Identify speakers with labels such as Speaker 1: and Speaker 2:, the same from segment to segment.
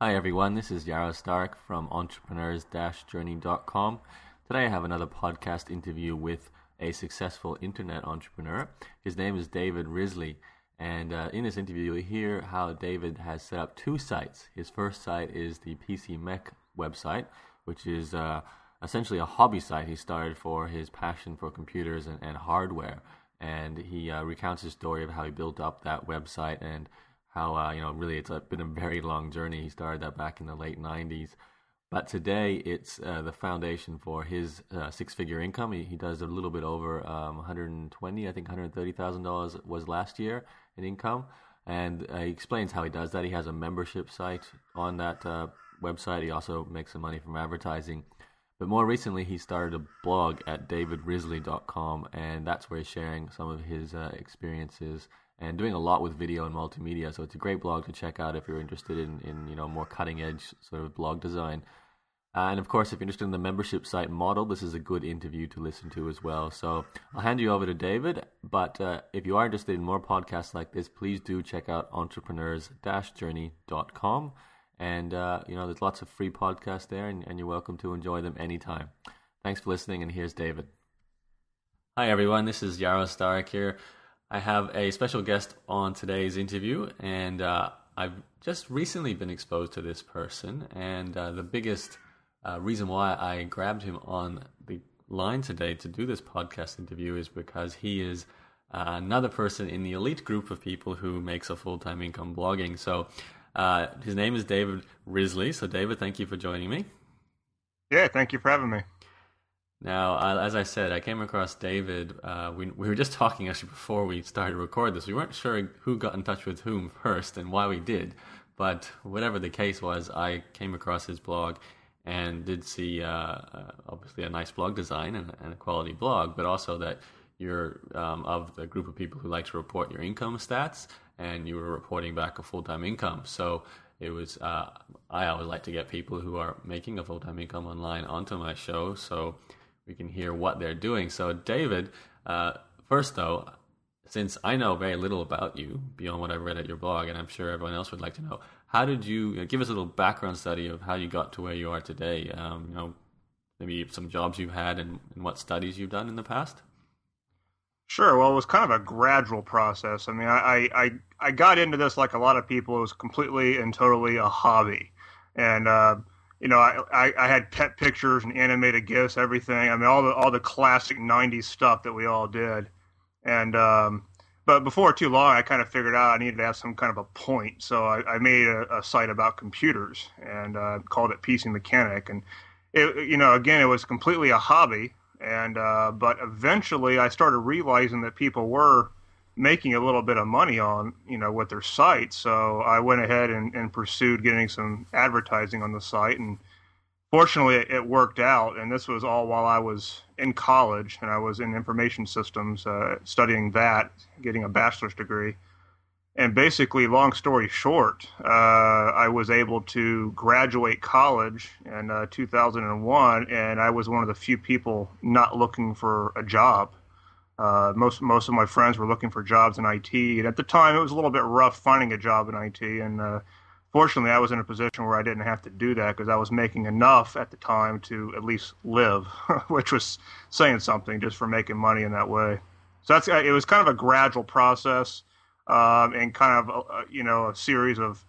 Speaker 1: Hi everyone, this is Yaro Starak from entrepreneurs-journey.com. Today I have another podcast interview with a successful internet entrepreneur. His name is David Risley, and uh, in this interview you'll hear how David has set up two sites. His first site is the PC Mech website, which is uh, essentially a hobby site he started for his passion for computers and, and hardware. And he uh, recounts his story of how he built up that website and how uh, you know really it's been a very long journey. He started that back in the late '90s, but today it's uh, the foundation for his uh, six-figure income. He, he, does a little bit over um, 120, I think 130 thousand dollars was last year in income, and uh, he explains how he does that. He has a membership site on that uh, website. He also makes some money from advertising. But more recently, he started a blog at davidrisley.com, and that's where he's sharing some of his uh, experiences and doing a lot with video and multimedia. So it's a great blog to check out if you're interested in, in you know more cutting edge sort of blog design. Uh, and of course, if you're interested in the membership site model, this is a good interview to listen to as well. So I'll hand you over to David. But uh, if you are interested in more podcasts like this, please do check out entrepreneurs-journey.com. And uh, you know, there's lots of free podcasts there, and, and you're welcome to enjoy them anytime. Thanks for listening, and here's David. Hi everyone, this is Yaro Starak here. I have a special guest on today's interview, and uh, I've just recently been exposed to this person. And uh, the biggest uh, reason why I grabbed him on the line today to do this podcast interview is because he is uh, another person in the elite group of people who makes a full time income blogging. So uh, his name is David Risley. So, David, thank you for joining me.
Speaker 2: Yeah, thank you for having me.
Speaker 1: Now, as I said, I came across David. Uh, we, we were just talking actually before we started to record this. We weren't sure who got in touch with whom first and why we did, but whatever the case was, I came across his blog and did see uh, uh obviously a nice blog design and, and, a quality blog, but also that you're um, of the group of people who like to report your income stats, and you were reporting back a full time income. So it was uh, I always like to get people who are making a full time income online onto my show. So we can hear what they're doing. So, David, uh, first though, since I know very little about you beyond what I've read at your blog, and I'm sure everyone else would like to know, how did you, you know, give us a little background study of how you got to where you are today? Um, you know, maybe some jobs you've had and, and what studies you've done in the past.
Speaker 2: Sure. Well, it was kind of a gradual process. I mean, I, I, I got into this like a lot of people. It was completely and totally a hobby. And, uh, you know, I, I, I, had pet pictures and animated gifs, everything. I mean, all the all the classic '90s stuff that we all did. And um, but before too long, I kind of figured out I needed to have some kind of a point. So I, I made a, a, site about computers and uh, called it PC Mechanic. And it, you know, again, it was completely a hobby. And uh, but eventually, I started realizing that people were making a little bit of money on you know with their site. So I went ahead and, and pursued getting some advertising on the site, and fortunately it, worked out. And this was all while I was in college, and I was in information systems uh, studying that, getting a bachelor's degree. And basically, long story short, uh, I was able to graduate college in uh, 2001, and I was one of the few people not looking for a job. Uh, most most of my friends were looking for jobs in IT, and at the time it was a little bit rough finding a job in IT. And uh, fortunately, I was in a position where I didn't have to do that because I was making enough at the time to at least live, which was saying something just for making money in that way. So that's it was kind of a gradual process, um, and kind of a, you know a series of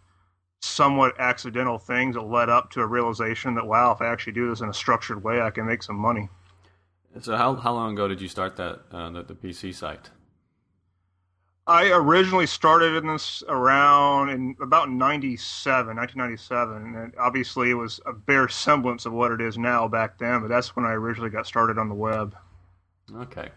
Speaker 2: somewhat accidental things that led up to a realization that wow, if I actually do this in a structured way, I can make some money.
Speaker 1: So how how long ago did you start that uh, the, the PC site?
Speaker 2: I originally started in this around in about 97, 1997. And obviously, it was a bare semblance of what it is now back then, but that's when I originally got started on the web.
Speaker 1: Okay.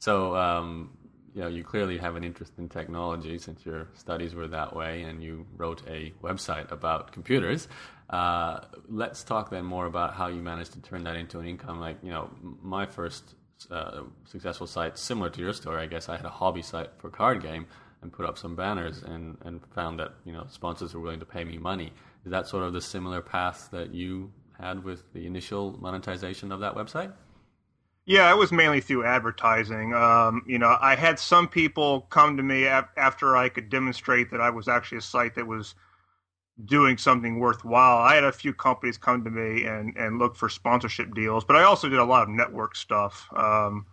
Speaker 1: So, um, you know, you clearly have an interest in technology since your studies were that way and you wrote a website about computers. Uh, let's talk then more about how you managed to turn that into an income. Like, you know, my first uh, successful site, similar to your story, I guess I had a hobby site for card game and put up some banners and, and found that, you know, sponsors were willing to pay me money. Is that sort of the similar path that you had with the initial monetization of that website?
Speaker 2: Yeah, it was mainly through advertising. Um, you know, I had some people come to me after I could demonstrate that I was actually a site that was doing something worthwhile. I had a few companies come to me and and look for sponsorship deals, but I also did a lot of network stuff. Um,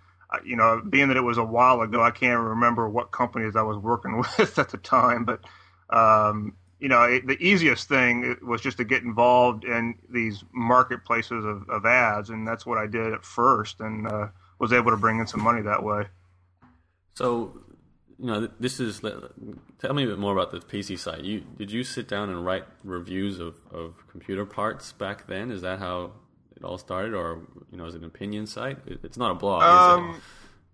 Speaker 2: you know, being that it was a while ago, I can't remember what companies I was working with at the time, but um, you know, it, the easiest thing was just to get involved in these marketplaces of, of ads, and that's what I did at first, and uh, was able to bring in some money that way.
Speaker 3: So, you know, this is. Tell me a bit more about the PC site. You did you sit down and write reviews of, of computer parts back then? Is that how it all started, or you know, is it an opinion site? It's not a blog. Um,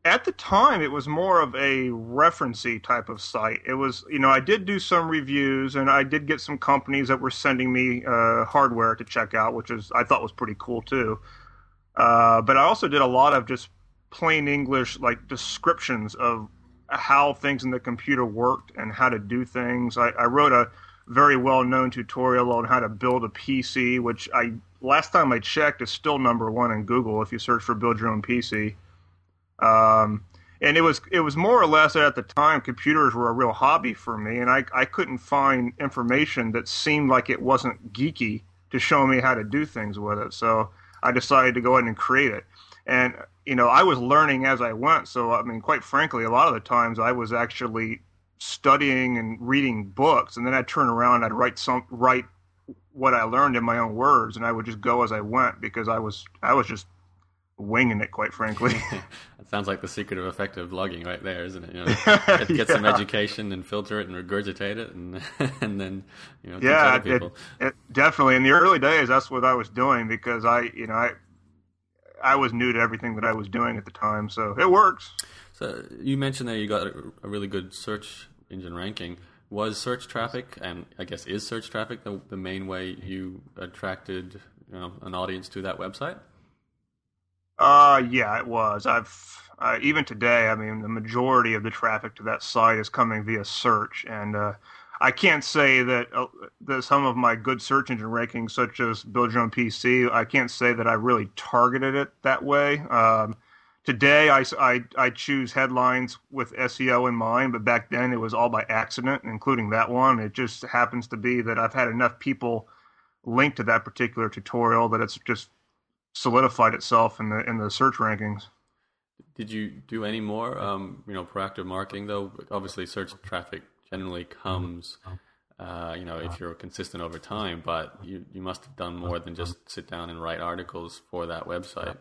Speaker 2: at the time, it was more of a referencey type of site. It was, you know, I did do some reviews, and I did get some companies that were sending me uh, hardware to check out, which is I thought was pretty cool too. Uh, but I also did a lot of just plain English, like descriptions of how things in the computer worked and how to do things. I, I wrote a very well-known tutorial on how to build a PC, which I last time I checked is still number one in Google if you search for build your own PC. Um, and it was it was more or less at the time computers were a real hobby for me, and I I couldn't find information that seemed like it wasn't geeky to show me how to do things with it. So I decided to go ahead and create it. And you know, I was learning as I went. So I mean, quite frankly, a lot of the times I was actually studying and reading books, and then I'd turn around, I'd write some write what I learned in my own words, and I would just go as I went because I was I was just winging it, quite frankly.
Speaker 3: that sounds like the secret of effective blogging, right there, isn't it? You know, get, get yeah. some education and filter it and regurgitate it, and and then you know,
Speaker 2: yeah, it, it, definitely. In the early days, that's what I was doing because I, you know, I I was new to everything that I was doing at the time, so it works.
Speaker 3: So you mentioned that you got a, a really good search engine ranking. Was search traffic, and I guess is search traffic the, the main way you attracted you know, an audience to that website?
Speaker 2: Uh, yeah, it was. I've uh, even today. I mean, the majority of the traffic to that site is coming via search, and uh, I can't say that, uh, that some of my good search engine rankings, such as Build Your Own PC, I can't say that I really targeted it that way. Um, today, I, I, I choose headlines with SEO in mind, but back then it was all by accident, including that one. It just happens to be that I've had enough people link to that particular tutorial that it's just solidified itself in the in the search rankings.
Speaker 3: Did you do any more, um, you know, proactive marketing though? Obviously, search traffic generally comes, uh, you know, if you're consistent over time. But you you must have done more than just sit down and write articles for that website.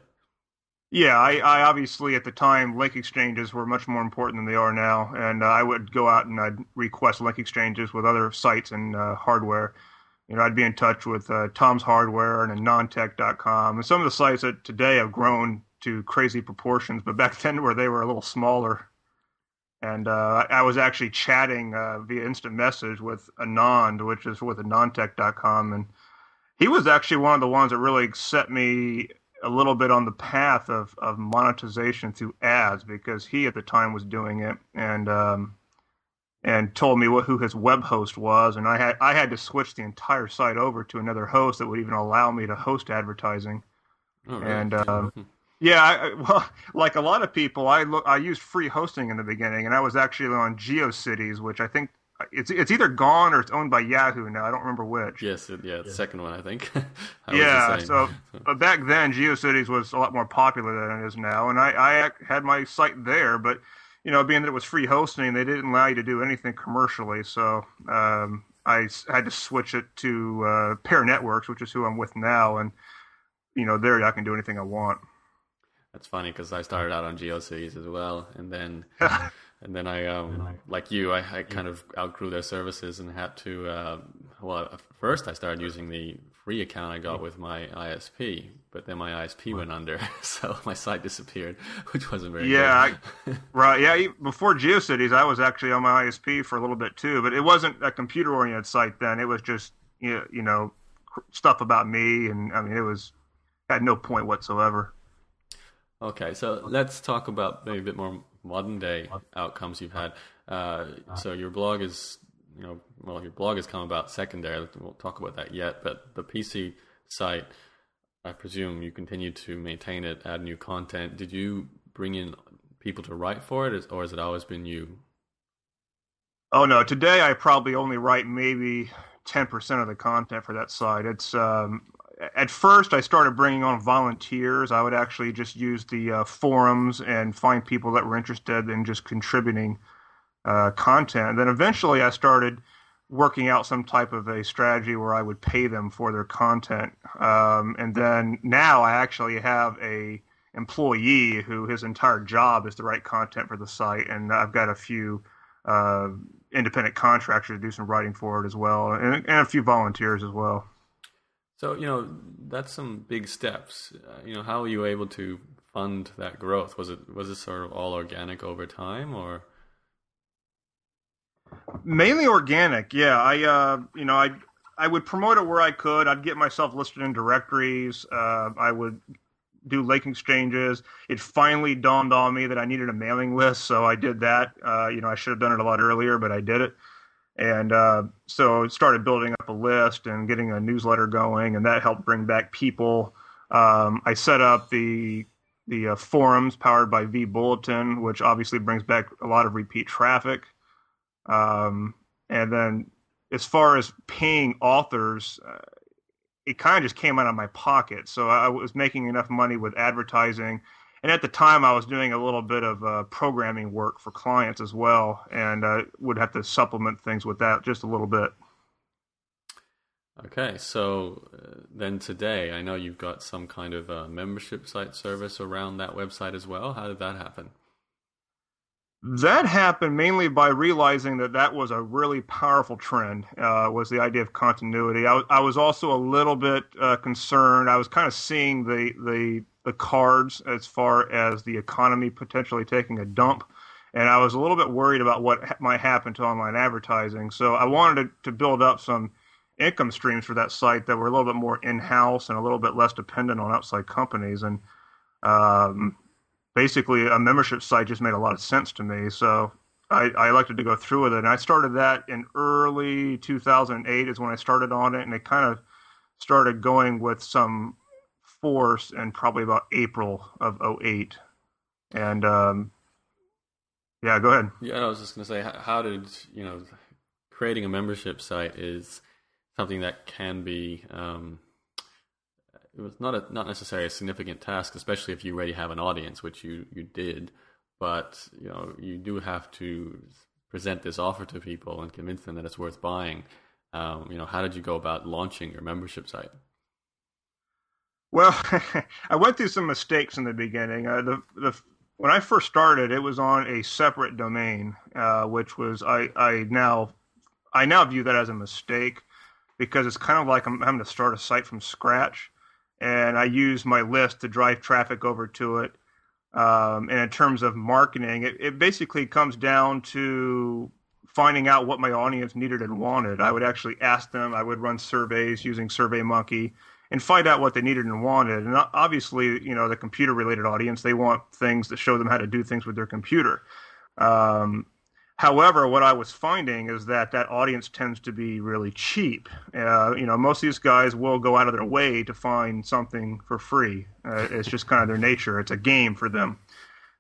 Speaker 2: Yeah, I, I obviously at the time link exchanges were much more important than they are now, and uh, I would go out and I'd request link exchanges with other sites and uh, hardware you know, I'd be in touch with uh, Tom's Hardware and AnandTech.com and some of the sites that today have grown to crazy proportions, but back then where they were a little smaller. And uh, I was actually chatting uh, via instant message with Anand, which is with AnandTech.com, and he was actually one of the ones that really set me a little bit on the path of, of monetization through ads because he at the time was doing it, and um, and told me what who his web host was, and I had I had to switch the entire site over to another host that would even allow me to host advertising. Oh? And um, yeah, I, well, like a lot of people, I look I used free hosting in the beginning, and I was actually on GeoCities, which I think it's it's either gone or it's owned by Yahoo now. I don't remember which.
Speaker 3: Yes, it, yeah, the yeah. second one I think.
Speaker 2: yeah, so but back then GeoCities was a lot more popular than it is now, and I I had my site there, but you know, being that it was free hosting, they didn't allow you to do anything commercially. So um, I had to switch it to uh, Pair Networks, which is who I'm with now, and you know, there I can do anything I want.
Speaker 3: That's funny because I started out on GeoCities as well, and then and then I, um, like you, I, I, kind of outgrew their services and had to. Uh, well, first I started using the free account I got with my ISP, but then my ISP went under, so my site disappeared, which wasn't very good.
Speaker 2: yeah, I, right. Yeah, before GeoCities, I was actually on my ISP for a little bit too, but it wasn't a computer-oriented site then. It was just you know stuff about me, and I mean it was had no point whatsoever.
Speaker 3: Okay, so let's talk about maybe a bit more modern day outcomes you've had. Uh, so your blog is you know, well, your blog has come about secondary. We'll talk about that yet, but the PC site, I presume you continue to maintain it, add new content. Did you bring in people to write for it, or has it always been you?
Speaker 2: Oh no, today I probably only write maybe 10% of the content for that site. It's um, at first I started bringing on volunteers. I would actually just use the uh, forums and find people that were interested in just contributing uh, content. And then eventually I started working out some type of a strategy where I would pay them for their content. Um, and then now I actually have a employee who his entire job is to write content for the site, and I've got a few uh, independent contractors to do some writing for it as well, and, and, a few volunteers as well.
Speaker 3: So you know that's some big steps. Uh, you know, how were you able to fund that growth? Was it was it sort of all organic over time, or?
Speaker 2: Mainly organic, yeah. I, uh, you know, I I would promote it where I could. I'd get myself listed in directories. Uh, I would do lake exchanges. It finally dawned on me that I needed a mailing list, so I did that. Uh, you know, I should have done it a lot earlier, but I did it. And uh, so started building up a list and getting a newsletter going, and that helped bring back people. Um, I set up the the uh, forums powered by vBulletin, which obviously brings back a lot of repeat traffic. Um, and then as far as paying authors, uh, it kind of just came out of my pocket. So I was making enough money with advertising. And at the time, I was doing a little bit of uh, programming work for clients as well, and uh, would have to supplement things with that just a little bit.
Speaker 3: Okay, so uh, then today, I know you've got some kind of a membership site service around that website as well. How did that happen?
Speaker 2: That happened mainly by realizing that that was a really powerful trend. Uh, was the idea of continuity. I, I was also a little bit uh, concerned. I was kind of seeing the the the cards as far as the economy potentially taking a dump, and I was a little bit worried about what ha- might happen to online advertising. So I wanted to, to build up some income streams for that site that were a little bit more in house and a little bit less dependent on outside companies. And um, basically a membership site just made a lot of sense to me. So I, I, elected to go through with it. And I started that in early 2008 is when I started on it. And it kind of started going with some force and probably about April of 08. And um, yeah, go ahead.
Speaker 3: Yeah, I was just going to say, how did, you know, creating a membership site is something that can be um, it was not a, not necessarily a significant task, especially if you already have an audience, which you you did. But you know, you do have to present this offer to people and convince them that it's worth buying. Um, you know, how did you go about launching your membership site?
Speaker 2: Well, I went through some mistakes in the beginning. Uh, the the when I first started, it was on a separate domain, uh, which was I I now I now view that as a mistake because it's kind of like I'm having to start a site from scratch and I use my list to drive traffic over to it. Um, and in terms of marketing, it, it, basically comes down to finding out what my audience needed and wanted. I would actually ask them. I would run surveys using SurveyMonkey and find out what they needed and wanted. And obviously, you know, the computer-related audience, they want things that show them how to do things with their computer. Um, However, what I was finding is that that audience tends to be really cheap. Uh, you know, most of these guys will go out of their way to find something for free. Uh, it's just kind of their nature. It's a game for them.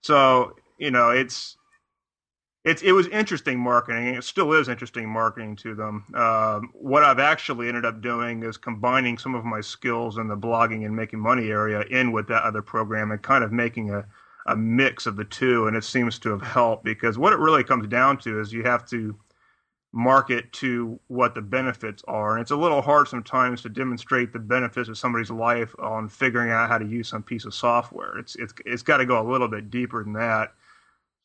Speaker 2: So, you know, it's it's it was interesting marketing. It still is interesting marketing to them. Um, what I've actually ended up doing is combining some of my skills in the blogging and making money area in with that other program and kind of making a a mix of the two, and it seems to have helped because what it really comes down to is you have to market to what the benefits are, and it's a little hard sometimes to demonstrate the benefits of somebody's life on figuring out how to use some piece of software. It's it's it's got to go a little bit deeper than that.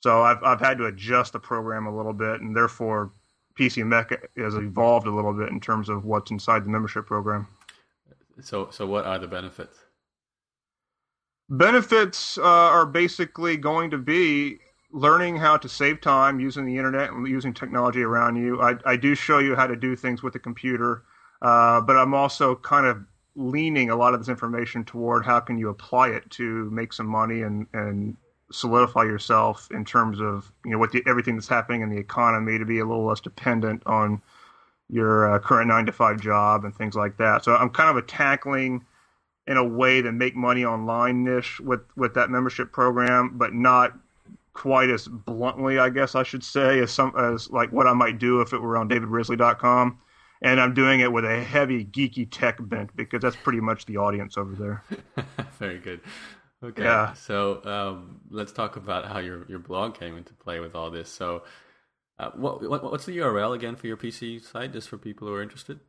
Speaker 2: So I've I've had to adjust the program a little bit, and therefore PC Mech has evolved a little bit in terms of what's inside the membership program.
Speaker 3: So so what are the benefits?
Speaker 2: benefits uh, are basically going to be learning how to save time using the internet and using technology around you. I, I do show you how to do things with the computer, uh, but I'm also kind of leaning a lot of this information toward how can you apply it to make some money and, and solidify yourself in terms of you know what the, everything that's happening in the economy to be a little less dependent on your uh, current nine to five job and things like that. So I'm kind of a tackling in a way to make money online niche with with that membership program, but not quite as bluntly, I guess I should say, as some as like what I might do if it were on DavidRisley.com. and I'm doing it with a heavy geeky tech bent because that's pretty much the audience over there.
Speaker 3: Very good. Okay,
Speaker 2: Yeah.
Speaker 3: so um, let's talk about how your your blog came into play with all this. So, uh, what, what what's the URL again for your PC site, just for people who are interested?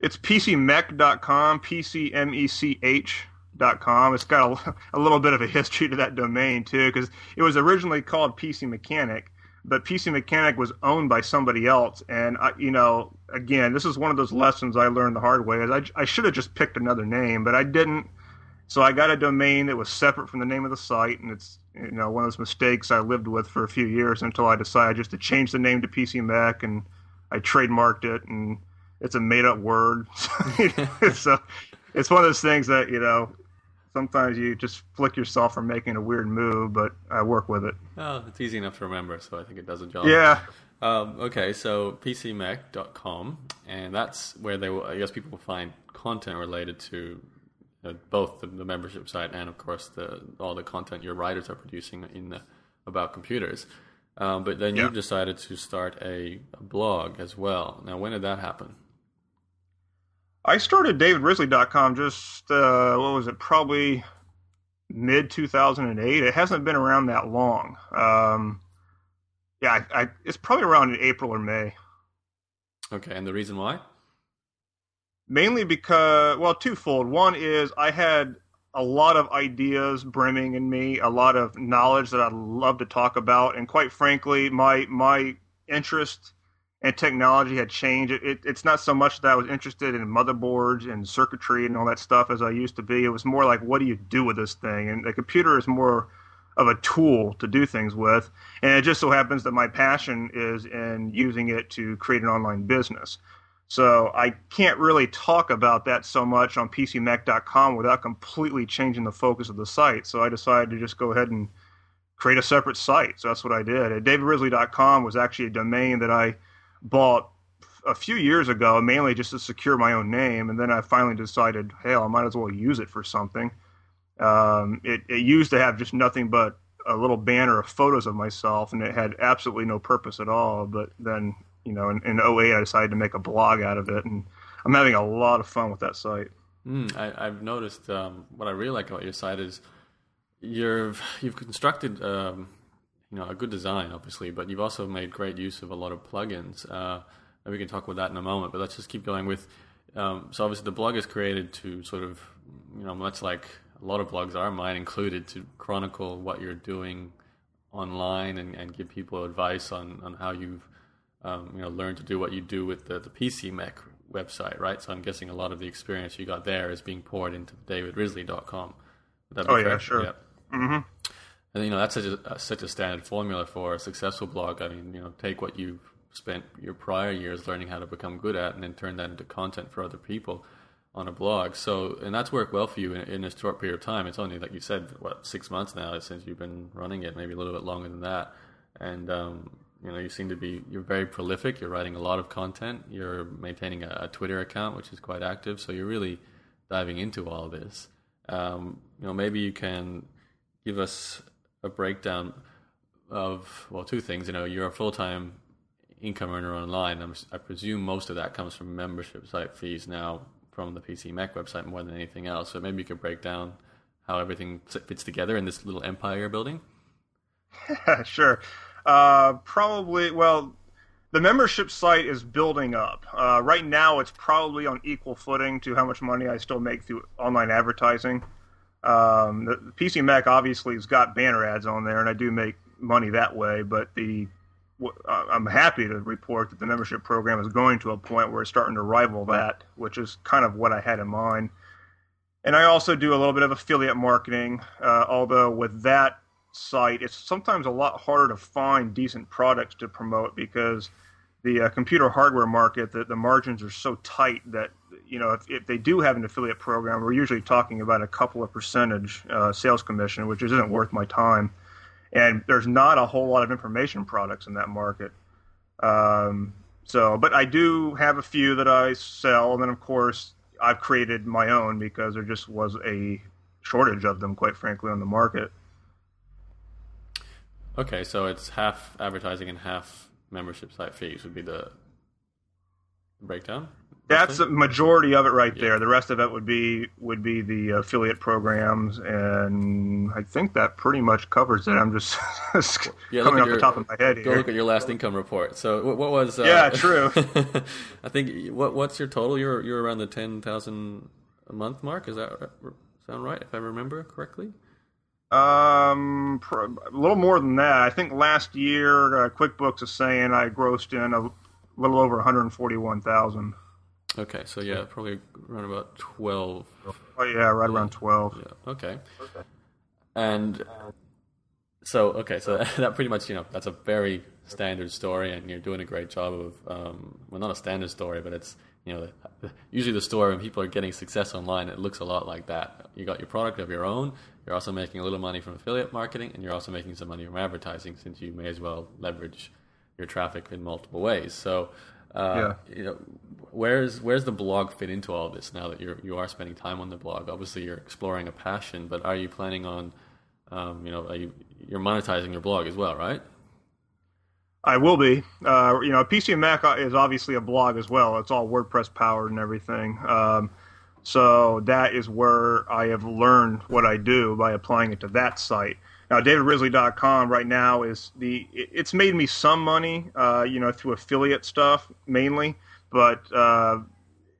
Speaker 2: It's PCMech.com, PCMECH.com. It's got a, a little bit of a history to that domain, too, because it was originally called PC Mechanic, but PC Mechanic was owned by somebody else. And, I, you know, again, this is one of those lessons I learned the hard way. Is I, I should have just picked another name, but I didn't. So I got a domain that was separate from the name of the site, and it's you know one of those mistakes I lived with for a few years until I decided just to change the name to PC Mech, and I trademarked it, and it's a made up word. so it's one of those things that you know sometimes you just flick yourself for making a weird move, but I work with it.
Speaker 3: Oh, it's easy enough to remember, so I think it does a job.
Speaker 2: Yeah,
Speaker 3: Um, okay, so PCMech.com, and that's where they will, I guess people will find content related to both the, the membership site and, of course, the all the content your writers are producing in the, about computers. Um, but then
Speaker 2: Yeah.
Speaker 3: you decided to start a, a blog as well. Now, when did that happen?
Speaker 2: I started DavidRisley.com just uh, what was it? Probably mid 2008. It hasn't been around that long. Um, yeah, I, I, it's probably around in April or May.
Speaker 3: Okay, and the reason why?
Speaker 2: Mainly because well twofold. One is i had a lot of ideas brimming in me a lot of knowledge that i'd love to talk about and quite frankly my my interest in technology had changed. It, it, it's not so much that i was interested in motherboards and circuitry and all that stuff as i used to be. It was more like what do you do with this thing? And the computer is more of a tool to do things with. And it just so happens that my passion is in using it to create an online business so I can't really talk about that so much on PCMech.com without completely changing the focus of the site. So I decided to just go ahead and create a separate site. So that's what I did. DavidRisley.com was actually a domain that I bought a few years ago, mainly just to secure my own name. And then I finally decided, hey, I might as well use it for something. Um, it, it used to have just nothing but a little banner of photos of myself, and it had absolutely no purpose at all. But then you know, in, in 08, I decided to make a blog out of it, and I'm having a lot of fun with that site.
Speaker 3: Mm, I, I've noticed um, what I really like about your site is you're, you've constructed um, you know a good design, obviously, but you've also made great use of a lot of plugins. Uh, and we can talk about that in a moment, but let's just keep going with. Um, so obviously, the blog is created to sort of you know much like a lot of blogs are, mine included, to chronicle what you're doing online and, and give people advice on, on how you've um, you know learn to do what you do with the, the PC Mech website, right? So I'm guessing a lot of the experience you got there is being poured into davidrisley.com. Would that be
Speaker 2: Oh, yeah,
Speaker 3: fair?
Speaker 2: sure. hmm
Speaker 3: And you know that's such a, uh, such a standard formula for a successful blog. I mean, you know, take what you've spent your prior years learning how to become good at, and then turn that into content for other people on a blog. So, and that's worked well for you in, in a short period of time. It's only like you said, what six months now since you've been running it, maybe a little bit longer than that. And um, you know, you seem to be you're very prolific. You're writing a lot of content. You're maintaining a, a Twitter account, which is quite active. So you're really diving into all this. Um, you know, maybe you can give us a breakdown of well, two things. You know, you're a full time income earner online. I'm, I presume most of that comes from membership site fees now from the PC Mech website more than anything else. So maybe you could break down how everything fits together in this little empire you're building.
Speaker 2: sure. Uh, probably, well, the membership site is building up. Uh, right now, it's probably on equal footing to how much money I still make through online advertising. Um, the, the PC Mech obviously has got banner ads on there, and I do make money that way. But the uh, I'm happy to report that the membership program is going to a point where it's starting to rival that, which is kind of what I had in mind. And I also do a little bit of affiliate marketing, uh, although with that site, it's sometimes a lot harder to find decent products to promote because the uh, computer hardware market, the, the margins are so tight that you know if, if they do have an affiliate program, we're usually talking about a couple of percentage uh, sales commission, which isn't worth my time. And there's not a whole lot of information products in that market. Um, so, but I do have a few that I sell, and then of course I've created my own because there just was a shortage of them, quite frankly, on the market.
Speaker 3: Okay, so it's half advertising and half membership site fees would be the breakdown?
Speaker 2: That's the majority of it right yeah. there. The rest of it would be would be the affiliate programs, and I think that pretty much covers it. I'm just, yeah, coming off your, the top of my head here.
Speaker 3: Go look at your last income report. So what, what was?
Speaker 2: Uh, yeah, true.
Speaker 3: I think what what's your total? You're you're around the ten thousand a month mark. Is that sound right? If I remember correctly.
Speaker 2: Um, a little more than that. I think last year uh, QuickBooks is saying I grossed in a little over 141,000.
Speaker 3: Okay, so yeah, probably around about 12.
Speaker 2: Oh yeah, right around 12.
Speaker 3: Yeah. Okay. Okay. And so okay, so that pretty much you know that's a very standard story, and you're doing a great job of um, well, not a standard story, but it's you know usually the story when people are getting success online, it looks a lot like that. You got your product of your own, you're also making a little money from affiliate marketing, and you're also making some money from advertising, since you may as well leverage your traffic in multiple ways. So, uh, yeah. you know, where's where's the blog fit into all of this? Now that you're you are spending time on the blog, obviously you're exploring a passion, but are you planning on, um, you know, are you you're monetizing your blog as well, right?
Speaker 2: I will be. Uh, you know, PC and Mac is obviously a blog as well. It's all WordPress powered and everything. Um, so that is where I have learned what I do by applying it to that site. Now, DavidRisley.com right now is the. It's made me some money, uh, you know, through affiliate stuff mainly, but uh,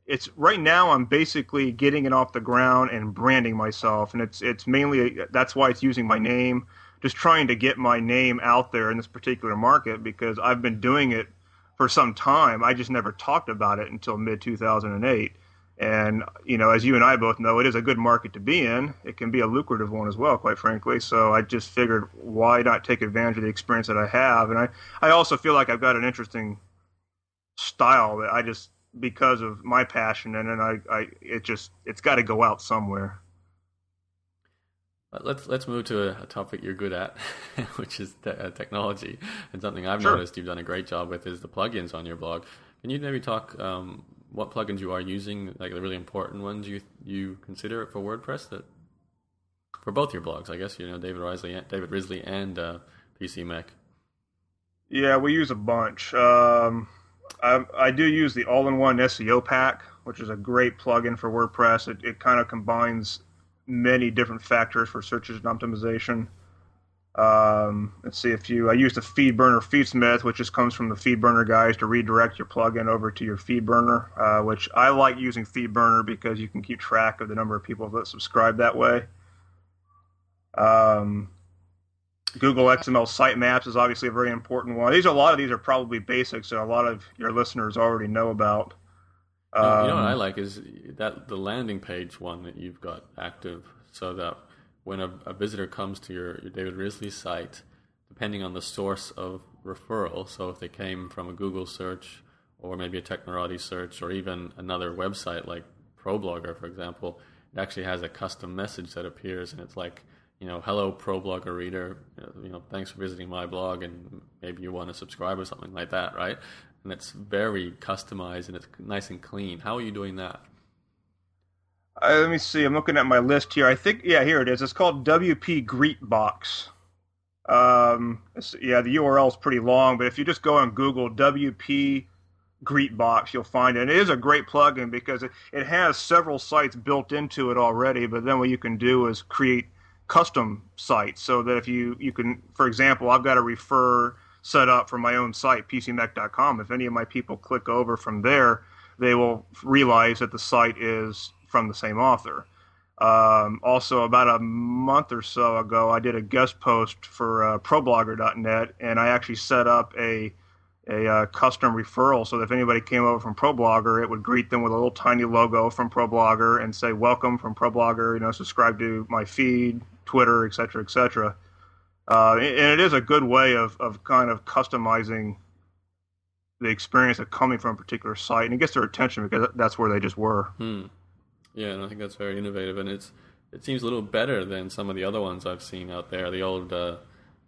Speaker 2: it's right now I'm basically getting it off the ground and branding myself, and it's it's mainly that's why it's using my name, just trying to get my name out there in this particular market because I've been doing it for some time. I just never talked about it until mid 2008 and, you know, as you and I both know, it is a good market to be in. It can be a lucrative one as well, quite frankly. So I just figured why not take advantage of the experience that I have? And I, I also feel like I've got an interesting style that I just, because of my passion and then I, I it just, it's got to go out somewhere.
Speaker 3: Let's let's move to a, topic you're good at, which is te- uh, technology, and something I've
Speaker 2: sure.
Speaker 3: noticed you've done a great job with is the plugins on your blog. Can you maybe talk um, what plugins you are using, like the really important ones you you consider for WordPress that for both your blogs, I guess you know David Risley, David Risley, and uh, PC Mech.
Speaker 2: Yeah, we use a bunch. Um, I, I, do use the all-in-one SEO pack, which is a great plugin for WordPress. It, it kind of combines many different factors for search engine optimization. Um, let's see if you. I used a FeedBurner FeedSmith, which just comes from the FeedBurner guys to redirect your plugin over to your FeedBurner. Uh, which I like using FeedBurner because you can keep track of the number of people that subscribe that way. Um, Google XML sitemaps is obviously a very important one. These are a lot of these are probably basics that a lot of your listeners already know about.
Speaker 3: Um, you know what I um, like is that the landing page one that you've got active, so that when a, a visitor comes to your, your David Risley site, depending on the source of referral, so if they came from a Google search or maybe a Technorati search or even another website like ProBlogger, for example, it actually has a custom message that appears and it's like, you know, hello ProBlogger reader, you know, thanks for visiting my blog and maybe you want to subscribe or something like that, right? And it's very customized and it's nice and clean. How are you doing that?
Speaker 2: Uh, let me see. I'm looking at my list here. I think yeah, here it is. It's called WP Greet Box. Um, yeah, the URL is pretty long, but if you just go on Google WP Greet Box, you'll find it. And it is a great plugin because it, it has several sites built into it already. But then what you can do is create custom sites so that if you you can, for example, I've got a refer set up for my own site, PCMech.com. If any of my people click over from there, they will realize that the site is from the same author. Um, also, about a month or so ago, I did a guest post for uh, ProBlogger.net, and I actually set up a a uh, custom referral so that if anybody came over from ProBlogger, it would greet them with a little tiny logo from ProBlogger and say "Welcome from ProBlogger." You know, subscribe to my feed, Twitter, etc., etc. Uh, and it is a good way of, of kind of customizing the experience of coming from a particular site, and it gets their attention because that's where they just were.
Speaker 3: Hmm. Yeah, and I think that's very innovative, and it's it seems a little better than some of the other ones I've seen out there. The old uh,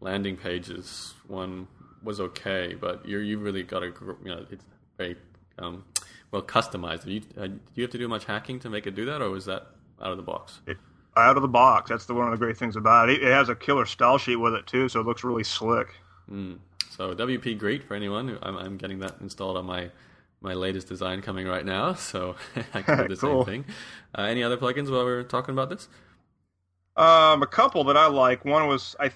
Speaker 3: landing pages one was okay, but you you really got a you know it's very um, well customized. You, uh, do you have to do much hacking to make it do that, or was that out of the box?
Speaker 2: It, out of the box. That's the one of the great things about it. It has a killer style sheet with it too, so it looks really slick.
Speaker 3: Mm. So WP Greet for anyone. I'm, I'm getting that installed on my my latest design coming right now, so I can do the
Speaker 2: Cool.
Speaker 3: same thing. Uh, any other plugins while we're talking about this?
Speaker 2: Um, a couple that I like. One was I.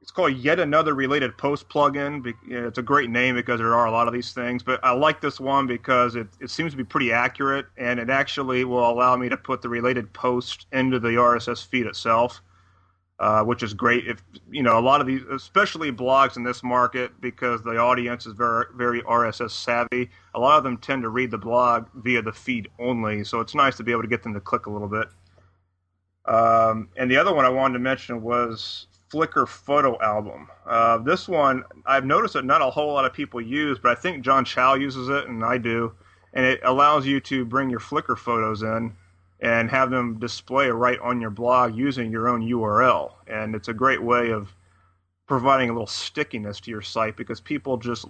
Speaker 2: It's called yet another related post plugin. Be- you know, It's a great name because there are a lot of these things, but I like this one because it, it seems to be pretty accurate, and it actually will allow me to put the related post into the RSS feed itself, uh, which is great. If you know a lot of these, especially blogs in this market, because the audience is very very RSS savvy. A lot of them tend to read the blog via the feed only, so it's nice to be able to get them to click a little bit. Um, and the other one I wanted to mention was Flickr Photo Album. Uh, this one, I've noticed that not a whole lot of people use, but I think John Chow uses it, and I do. And it allows you to bring your Flickr photos in and have them display right on your blog using your own URL. And it's a great way of providing a little stickiness to your site because people just,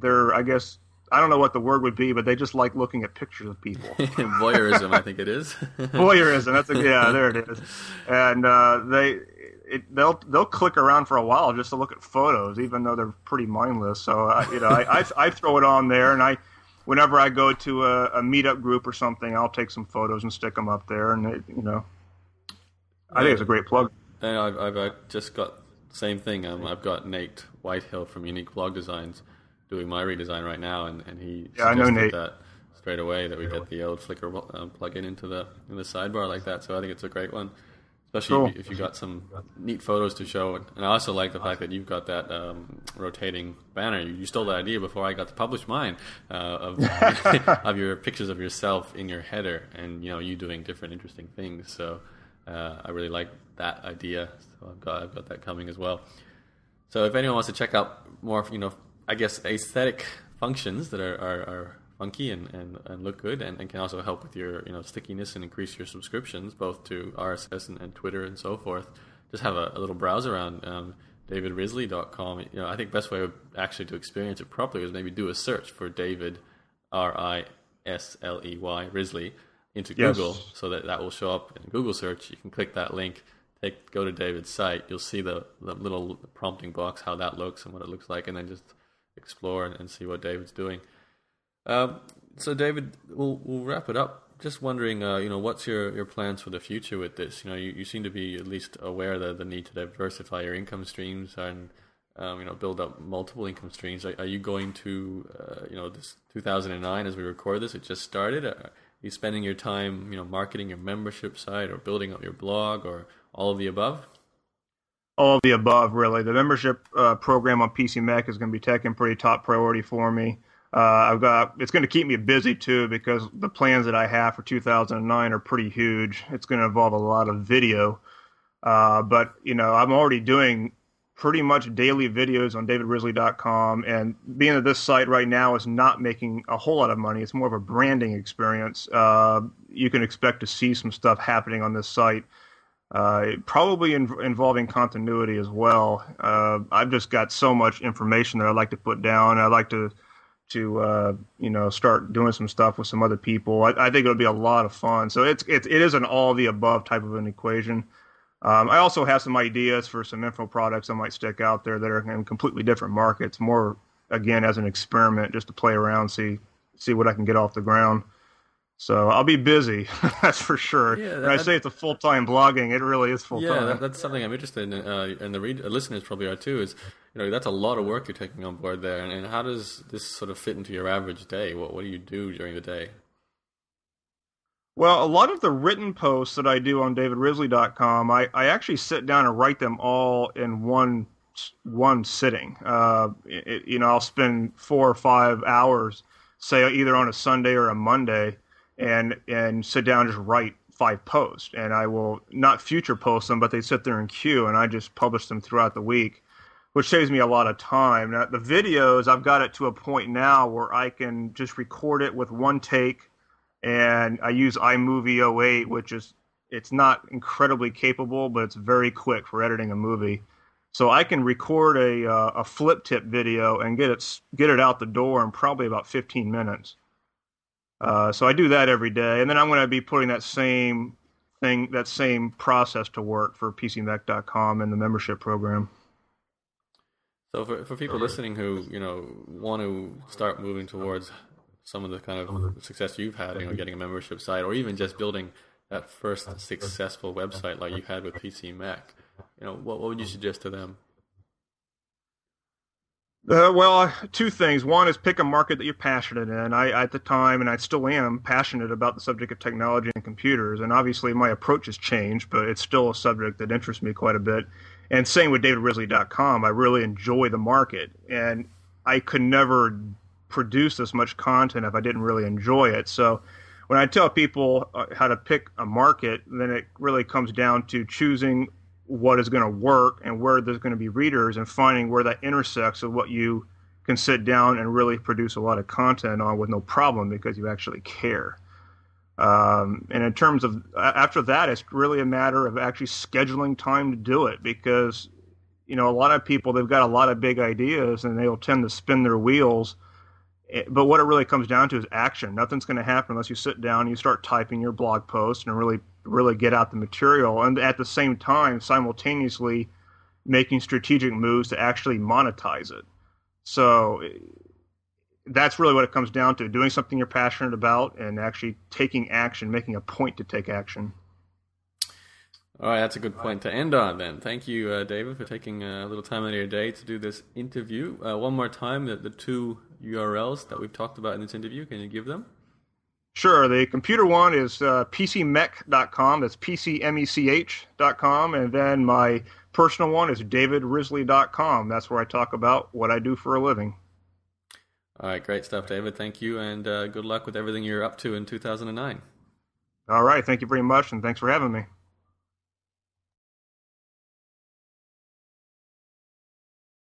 Speaker 2: they're, I guess, I don't know what the word would be, but they just like looking at pictures of people.
Speaker 3: Voyeurism, I think it is.
Speaker 2: voyeurism. That's a yeah. There it is. And uh, they it, they'll they'll click around for a while just to look at photos, even though they're pretty mindless. So I, you know, I, I I throw it on there, and I whenever I go to a, a meetup group or something, I'll take some photos and stick them up there, and it, you know, I think it's a great plug.
Speaker 3: And I've, I've, I've just got same thing. Um, I've got Nate Whitehill from Unique Blog Designs doing my redesign right now, and, and he
Speaker 2: Yeah, I know Nate.
Speaker 3: that straight away that we get the old Flickr um, plugin into the in the sidebar like that. So I think it's a great one, especially
Speaker 2: Cool.
Speaker 3: if, you, got some neat photos to show. And I also like the fact that you've got that um, rotating banner. You, stole that idea before I got to publish mine uh, of of your pictures of yourself in your header, and you know you doing different interesting things. So uh, I really like that idea. So I've got I've got that coming as well. So if anyone wants to check out more, you know, I guess aesthetic functions that are, are, are funky and, and, and look good and, and can also help with your, you know, stickiness and increase your subscriptions both to RSS and, and Twitter and so forth, just have a, a little browse around um, davidrisley.com. You know, I think best way of actually to experience it properly is maybe do a search for David R I S L E Y Risley into
Speaker 2: Yes.
Speaker 3: Google so that that will show up in Google search. You can click that link, take go to David's site. You'll see the, the little prompting box, how that looks and what it looks like, and then just explore and, and see what David's doing. Um, so, David, we'll we'll wrap it up. Just wondering, uh, you know, what's your, your plans for the future with this? You know, you, you seem to be at least aware that the need to diversify your income streams and um, you know build up multiple income streams. Are, are you going to, uh, you know, this 2009 as we record this, it just started. Are you spending your time, you know, marketing your membership site or building up your blog or all of the above?
Speaker 2: All of the above, really. The membership uh, program on PC Mech is going to be taking pretty top priority for me. Uh, I've got it's going to keep me busy too because the plans that I have for 2009 are pretty huge. It's going to involve a lot of video, uh, but you know I'm already doing pretty much daily videos on davidrisley.com and being at this site right now is not making a whole lot of money it's more of a branding experience uh, you can expect to see some stuff happening on this site uh, probably in, involving continuity as well. Uh, I've just got so much information that I'd like to put down. I'd like to to uh, you know start doing some stuff with some other people. I, I think it'll be a lot of fun. So it's it's it is an all the above type of an equation. Um, I also have some ideas for some info products that might stick out there that are in completely different markets. More again as an experiment, just to play around, see see what I can get off the ground. So I'll be busy, that's for sure.
Speaker 3: Yeah,
Speaker 2: when I say it's a full time blogging, it really is full
Speaker 3: Yeah,
Speaker 2: time.
Speaker 3: that, that's something I'm interested in, uh, and the read- uh, listeners probably are too. Is you know that's a lot of work you're taking on board there, and, and how does this sort of fit into your average day? What what do you do during the day?
Speaker 2: Well, a lot of the written posts that I do on davidrisley.com, I, I actually sit down and write them all in one one sitting. Uh, it, you know, I'll spend four or five hours, say either on a Sunday or a Monday, and and sit down and just write five posts. And I will not future post them, but they sit there in queue, and I just publish them throughout the week, which saves me a lot of time. Now, the videos, I've got it to a point now where I can just record it with one take and I use iMovie 08, which is it's not incredibly capable, but it's very quick for editing a movie. So I can record a uh, a flip tip video and get it get it out the door in probably about 15 minutes. Uh, so I do that every day, and then I'm going to be putting that same thing, that same process to work for PCMech.com and the membership program.
Speaker 3: So for for people listening who you know want to start moving towards some of the kind of success you've had, you know, getting a membership site, or even just building that first successful website like you had with PC Mech. You know, what, what would you suggest to them?
Speaker 2: Uh, well, two things. One is pick a market that you're passionate in. I, at the time, and I still am, passionate about the subject of technology and computers. And obviously, my approach has changed, but it's still a subject that interests me quite a bit. And same with DavidRisley.com. I really enjoy the market, and I could never produce this much content if I didn't really enjoy it. So, when I tell people uh, how to pick a market, then it really comes down to choosing what is going to work and where there's going to be readers and finding where that intersects with what you can sit down and really produce a lot of content on with no problem because you actually care. Um, and in terms of after that, it's really a matter of actually scheduling time to do it because you know a lot of people they've got a lot of big ideas and they'll tend to spin their wheels. Eh, but what it really comes down to is action. Nothing's going to happen unless you sit down and you start typing your blog post and really really get out the material, and at the same time, simultaneously making strategic moves to actually monetize it. So that's really what it comes down to doing something you're passionate about and actually taking action, making a point to take action.
Speaker 3: All right, that's a good point to end on then. Thank you, uh, David, for taking a little time out of your day to do this interview. Uh, one more time, the, the two URLs that we've talked about in this interview, can you give them?
Speaker 2: Sure. The computer one is uh, pcmech.com. That's pcmech.com. And then my personal one is davidrisley.com. That's where I talk about what I do for a living.
Speaker 3: All right. Great stuff, David. Thank you. And uh, good luck with everything you're up to in 2009.
Speaker 2: All right. Thank you very much. And thanks for having me.